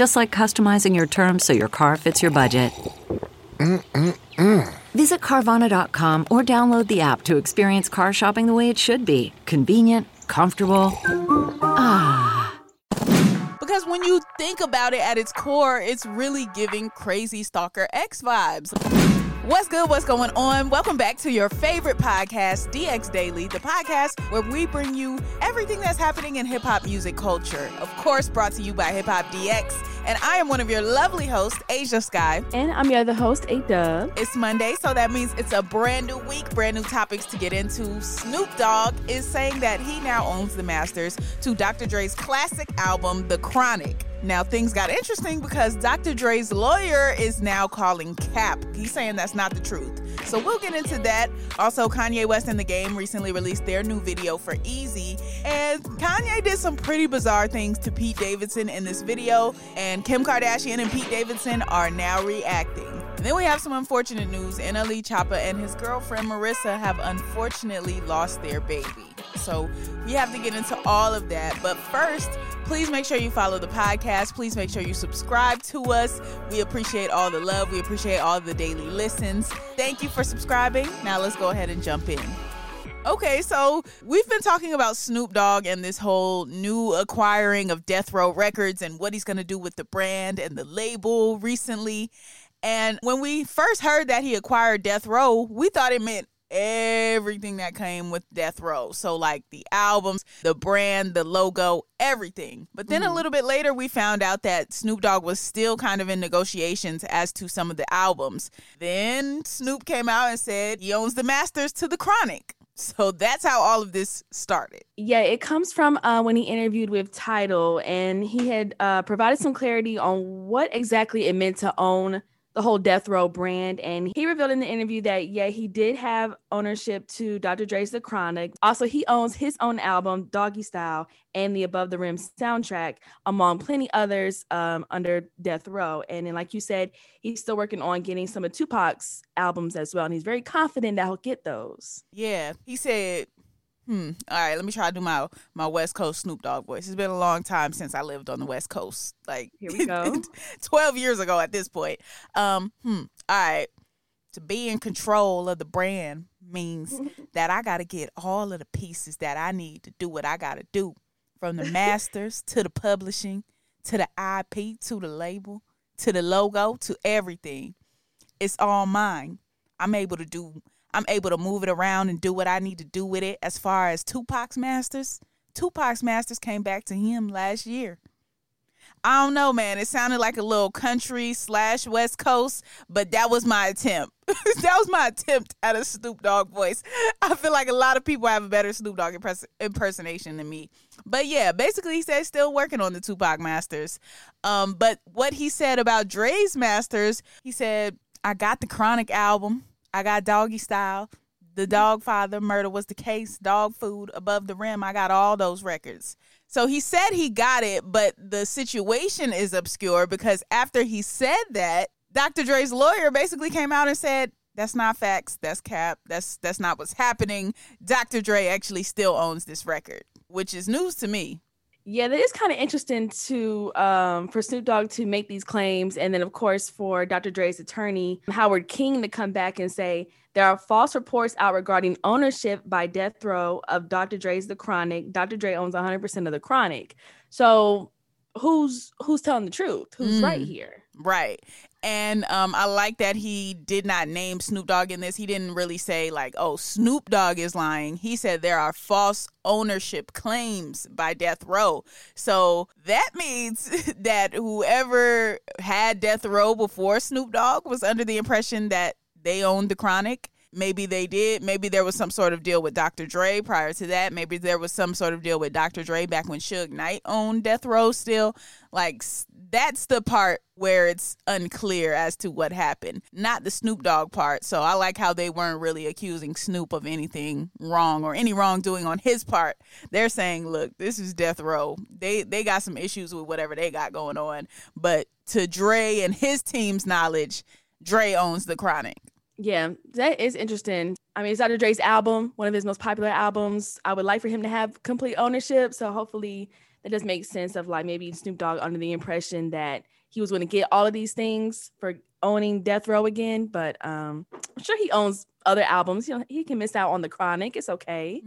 Just like customizing your terms so your car fits your budget. Mm-mm-mm. Visit Carvana.com or download the app to experience car shopping the way it should be convenient, comfortable. Ah. Because when you think about it at its core, it's really giving crazy Stalker X vibes. What's good? What's going on? Welcome back to your favorite podcast, DX Daily, the podcast where we bring you everything that's happening in hip hop music culture. Of course, brought to you by Hip Hop DX. And I am one of your lovely hosts, Ashia Skye. And I'm your other host, Ayeeedubb. It's Monday, so that means it's a brand new week, brand new topics to get into. Snoop Dogg is saying that he now owns the masters to Dr. Dre's classic album, The Chronic. Now, things got interesting because Dr. Dre's lawyer is now calling Cap. He's saying that's not the truth. So we'll get into that. Also, Kanye West and the Game recently released their new video for Eazy. And Kanye did some pretty bizarre things to Pete Davidson in this video. And Kim Kardashian and Pete Davidson are now reacting. And then we have some unfortunate news. NLE Choppa and his girlfriend Marissa have unfortunately lost their baby. So we have to get into all of that. But first, please make sure you follow the podcast. Please make sure you subscribe to us. We appreciate all the love. We appreciate all the daily listens. Thank you for subscribing. Now let's go ahead and jump in. Okay, so we've been talking about Snoop Dogg and this whole new acquiring of Death Row Records and what he's going to do with the brand and the label recently. And when we first heard that he acquired Death Row, we thought it meant everything that came with Death Row. So, like the albums, the brand, the logo, everything. But then mm-hmm. a little bit later, we found out that Snoop Dogg was still kind of in negotiations as to some of the albums. Then Snoop came out and said he owns the masters to the Chronic. So that's how all of this started. Yeah, it comes from uh, when he interviewed with Tidal, and he had uh, provided some clarity on what exactly it meant to own the whole Death Row brand. And he revealed in the interview that, yeah, he did have ownership to Dr. Dre's The Chronic. Also, he owns his own album, Doggystyle, and the Above the Rim soundtrack, among plenty others um, under Death Row. And then, like you said, he's still working on getting some of Tupac's albums as well. And he's very confident that he'll get those. Yeah. He said Hmm. All right, let me try to do my my West Coast Snoop Dogg voice. It's been a long time since I lived on the West Coast. Like here we go. Twelve years ago at this point. Um. Hmm. All right. To be in control of the brand means that I got to get all of the pieces that I need to do what I got to do, from the masters to the publishing, to the IP, to the label, to the logo, to everything. It's all mine. I'm able to do I'm able to move it around and do what I need to do with it. As far as Tupac's Masters, Tupac's Masters came back to him last year. I don't know, man. It sounded like a little country slash West Coast, but that was my attempt. that was my attempt at a Snoop Dogg voice. I feel like a lot of people have a better Snoop Dogg impers- impersonation than me. But yeah, basically, he said still working on the Tupac Masters. Um, but what he said about Dre's Masters, he said, I got the Chronic album. I got Doggystyle. The Doggfather murder was the case. Dog food above the rim. I got all those records. So he said he got it, but the situation is obscure because after he said that, Dr. Dre's lawyer basically came out and said, that's not facts. That's cap. That's that's not what's happening. Dr. Dre actually still owns this record, which is news to me. Yeah, that is kind of interesting to um, for Snoop Dogg to make these claims, and then of course for Dr. Dre's attorney Howard King to come back and say there are false reports out regarding ownership by Death Row of Dr. Dre's The Chronic. Dr. Dre owns 100% of The Chronic. So who's who's telling the truth? Who's mm, right here? Right. And um, I like that he did not name Snoop Dogg in this. He didn't really say, like, oh, Snoop Dogg is lying. He said there are false ownership claims by Death Row. So that means that whoever had Death Row before Snoop Dogg was under the impression that they owned the Chronic Maybe they did. Maybe there was some sort of deal with Dr. Dre prior to that. Maybe there was some sort of deal with Dr. Dre back when Suge Knight owned Death Row still. Like, that's the part where it's unclear as to what happened, not the Snoop Dogg part. So I like how they weren't really accusing Snoop of anything wrong or any wrongdoing on his part. They're saying, look, this is Death Row. They they got some issues with whatever they got going on, but to Dre and his team's knowledge, Dre owns the Chronic. Yeah, that is interesting. I mean, it's Dr. Dre's album, one of his most popular albums. I would like for him to have complete ownership. So hopefully that does make sense of like maybe Snoop Dogg under the impression that he was going to get all of these things for owning Death Row again. But um, I'm sure he owns other albums. You know, he can miss out on the Chronic. It's okay.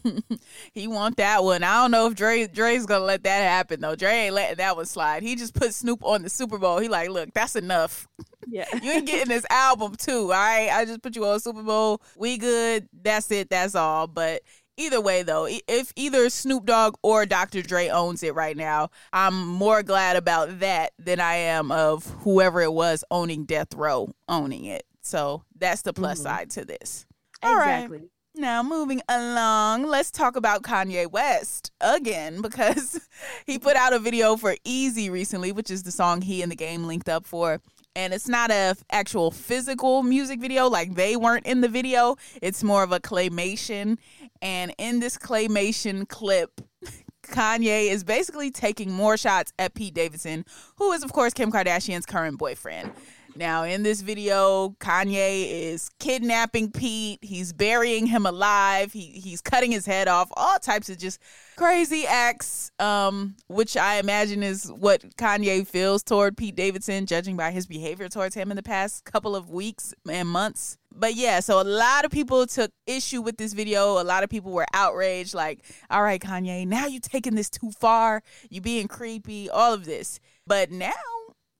he want that one. I don't know if Dre Dre's gonna let that happen though. Dre ain't letting that one slide. He just put Snoop on the Super Bowl. He like, look, that's enough. Yeah. you ain't getting this album too. All right. I just put you on Super Bowl. We good. That's it. That's all. But either way though, if either Snoop Dogg or Dr. Dre owns it right now, I'm more glad about that than I am of whoever it was owning Death Row owning it. So that's the plus mm-hmm. side to this. All exactly. Right. Now, moving along, let's talk about Kanye West again because he put out a video for Eazy recently, which is the song he and the game linked up for and it's not a actual physical music video like they weren't in the video it's more of a claymation and in this claymation clip Kanye is basically taking more shots at Pete Davidson, who is, of course, Kim Kardashian's current boyfriend. Now, in this video, Kanye is kidnapping Pete. He's burying him alive. He he's cutting his head off. All types of just crazy acts, um, which I imagine is what Kanye feels toward Pete Davidson, judging by his behavior towards him in the past couple of weeks and months. But yeah, so a lot of people took issue with this video. A lot of people were outraged, like, all right, Kanye, now you're taking this too far. You being creepy, all of this. But now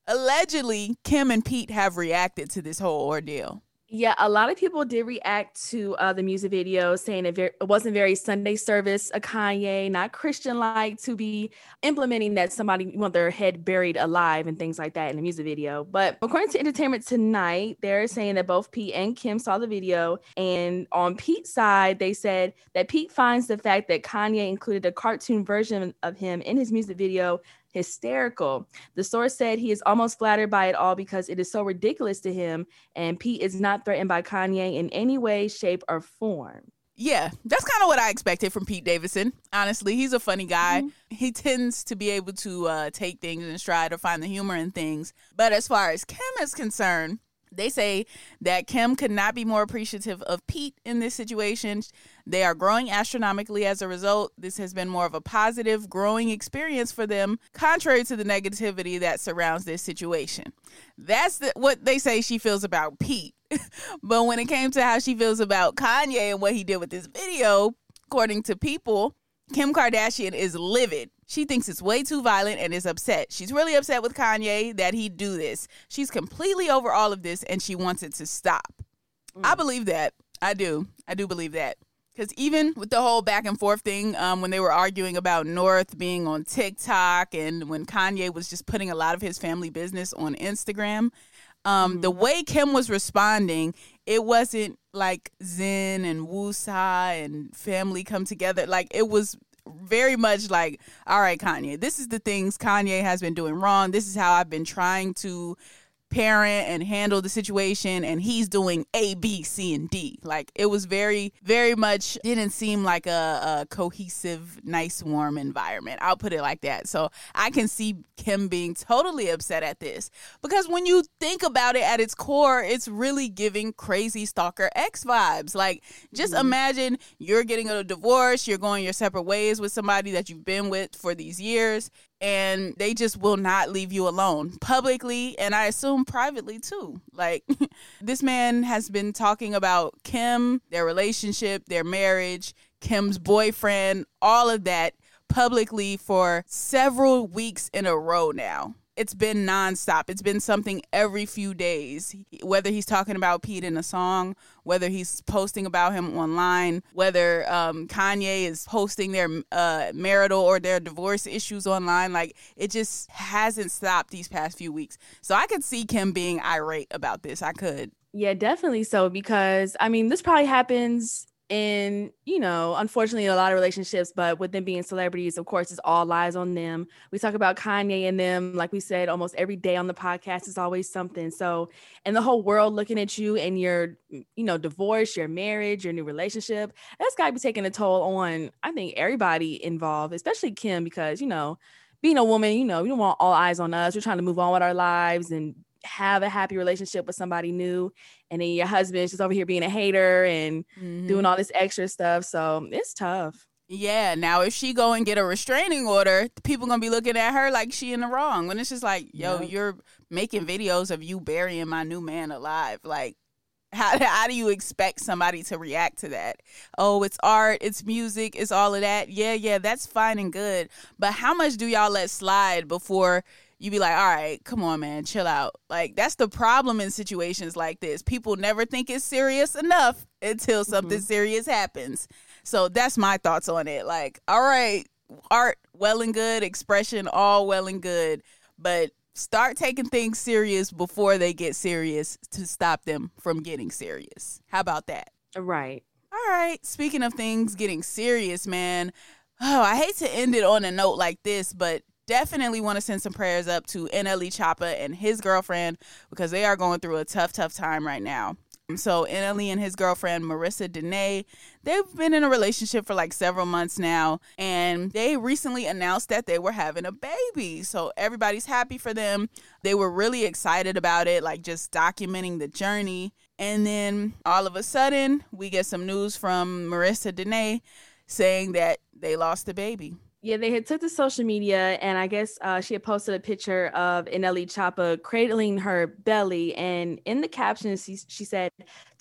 allegedly Kim and Pete have reacted to this whole ordeal. Yeah, a lot of people did react to uh, the music video, saying it, ver- it wasn't very Sunday service, a Kanye, not Christian like, to be implementing that somebody want their head buried alive and things like that in the music video. But according to Entertainment Tonight, they're saying that both Pete and Kim saw the video, and on Pete's side, they said that Pete finds the fact that Kanye included a cartoon version of him in his music video hysterical. The source said he is almost flattered by it all because it is so ridiculous to him, and Pete is not threatened by Kanye in any way, shape, or form. Yeah, that's kind of what I expected from Pete Davidson. Honestly, he's a funny guy. Mm-hmm. He tends to be able to uh, take things in stride or find the humor in things. But as far as Kim is concerned, they say that Kim could not be more appreciative of Pete in this situation. They are growing astronomically as a result. This has been more of a positive, growing experience for them, contrary to the negativity that surrounds this situation. That's the, what they say she feels about Pete. but when it came to how she feels about Kanye and what he did with this video, according to people, Kim Kardashian is livid. She thinks it's way too violent and is upset. She's really upset with Kanye that he do this. She's completely over all of this and she wants it to stop. Mm. I believe that. I do. I do believe that. Because even with the whole back and forth thing, um, when they were arguing about North being on TikTok and when Kanye was just putting a lot of his family business on Instagram, um, mm-hmm. the way Kim was responding, it wasn't like Zen and Woosah and family come together. Like it was very much like, all right, Kanye, this is the things Kanye has been doing wrong. This is how I've been trying to parent and handle the situation and he's doing a b c and d. Like it was very very much didn't seem like a, a, cohesive nice warm environment. I'll put it like that. So i can see kim being totally upset at this. Because when you think about it at its core it's really giving crazy stalker x vibes. Like just mm-hmm. imagine you're getting a divorce you're going your separate ways with somebody that you've been with for these years and they just will not leave you alone publicly and I assume privately too. Like this man has been talking about Kim, their relationship, their marriage, Kim's boyfriend, all of that publicly for several weeks in a row now. It's been nonstop. It's been something every few days. Whether he's talking about Pete in a song, whether he's posting about him online, whether um, Kanye is posting their uh, marital or their divorce issues online, like it just hasn't stopped these past few weeks. So I could see Kim being irate about this. I could. Yeah, definitely so because I mean, this probably happens in you know unfortunately a lot of relationships but with them being celebrities of course it's all lies on them. We talk about kanye and them like we said almost every day on the podcast is always something. So and the whole world looking at you and your you know divorce your marriage your new relationship that's got to be taking a toll on i think everybody involved especially kim because you know being a woman you know we don't want all eyes on us. We're trying to move on with our lives and have a happy relationship with somebody new and then your husband's just over here being a hater and mm-hmm. doing all this extra stuff so it's tough yeah now if she go and get a restraining order people gonna be looking at her like she in the wrong when it's just like yo you're making videos of you burying my new man alive like how, how do you expect somebody to react to that? Oh, it's art, it's music, it's all of that. Yeah, yeah, that's fine and good. But how much do y'all let slide before you be like, all right, come on, man, chill out. Like that's the problem in situations like this. People never think it's serious enough until mm-hmm. something mm-hmm. serious happens. So that's my thoughts on it. Like, all right, art, well and good, expression, all well and good, but start taking things serious before they get serious to stop them from getting serious. How about that? Right. All right. Speaking of things getting serious, man. Oh, I hate to end it on a note like this, but definitely want to send some prayers up to NLE Choppa and his girlfriend because they are going through a tough, tough time right now. So NLE and his girlfriend Marissa Da Nae, they've been in a relationship for like several months now, and they recently announced that they were having a baby. So everybody's happy for them. They were really excited about it, like just documenting the journey. And then all of a sudden, we get some news from Marissa Da Nae saying that they lost the baby. Yeah, they had took to social media, and I guess uh, she had posted a picture of NLE Choppa cradling her belly, and in the caption, she, she said,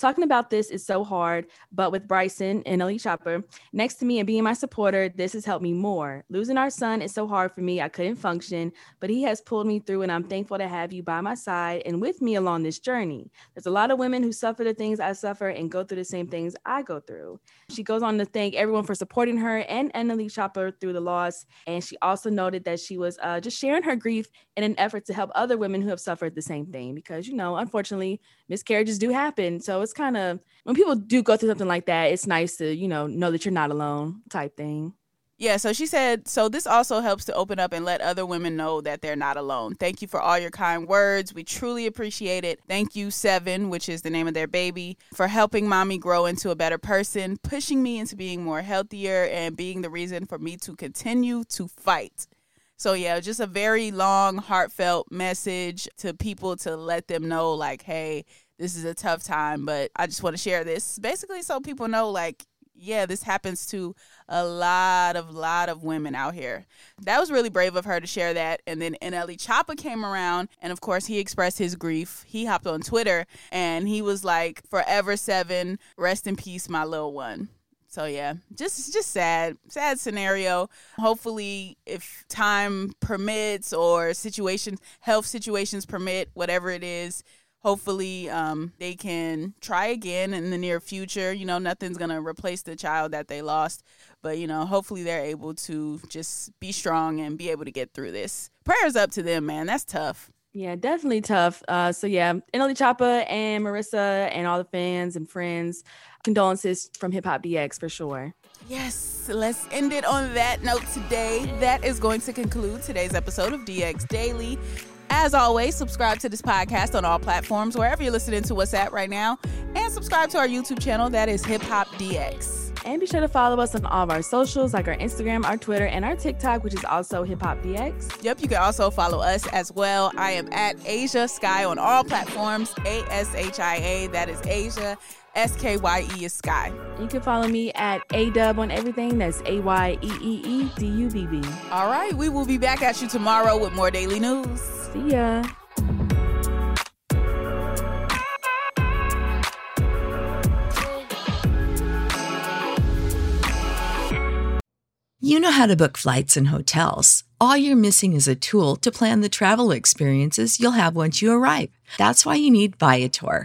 "Talking about this is so hard, but with Bryson NLE Choppa next to me and being my supporter, this has helped me more. Losing our son is so hard for me; I couldn't function, but he has pulled me through, and I'm thankful to have you by my side and with me along this journey. There's a lot of women who suffer the things I suffer and go through the same things I go through." She goes on to thank everyone for supporting her and NLE Choppa through the loss. And she also noted that she was uh, just sharing her grief in an effort to help other women who have suffered the same thing. Because, you know, unfortunately, miscarriages do happen. So it's kind of, when people do go through something like that, it's nice to, you know, know that you're not alone type thing. Yeah, so she said, so this also helps to open up and let other women know that they're not alone. Thank you for all your kind words. We truly appreciate it. Thank you, Seven, which is the name of their baby, for helping mommy grow into a better person, pushing me into being more healthier, and being the reason for me to continue to fight. So, yeah, just a very long, heartfelt message to people to let them know, like, hey, this is a tough time, but I just want to share this basically so people know, like, yeah, this happens to a lot of lot of women out here. That was really brave of her to share that. And then NLE Choppa came around, and of course he expressed his grief. He hopped on Twitter and he was like, "Forever seven, rest in peace, my little one." So yeah, just just sad, sad scenario. Hopefully, if time permits or situations, health situations permit, whatever it is, hopefully um, they can try again in the near future. You know, nothing's going to replace the child that they lost, but, you know, hopefully they're able to just be strong and be able to get through this. Prayers up to them, man. That's tough. Yeah, definitely tough. Uh, so, yeah, NLE Choppa and Marissa and all the fans and friends, condolences from Hip Hop DX for sure. Yes, let's end it on that note today. That is going to conclude today's episode of DX Daily. As always, subscribe to this podcast on all platforms, wherever you're listening to us at right now, and subscribe to our YouTube channel that is Hip Hop DX. And be sure to follow us on all of our socials, like our Instagram, our Twitter, and our TikTok, which is also Hip Hop DX. Yep, you can also follow us as well. I am at Ashia Skye on all platforms. A S H I A, that is Ashia. S K Y E is Skye. You can follow me at Ayeeedubb on everything. That's A Y E E E D U B B. All right, we will be back at you tomorrow with more daily news. See ya. You know how to book flights and hotels all you're missing is a tool to plan the travel experiences you'll have once you arrive. That's why you need Viator.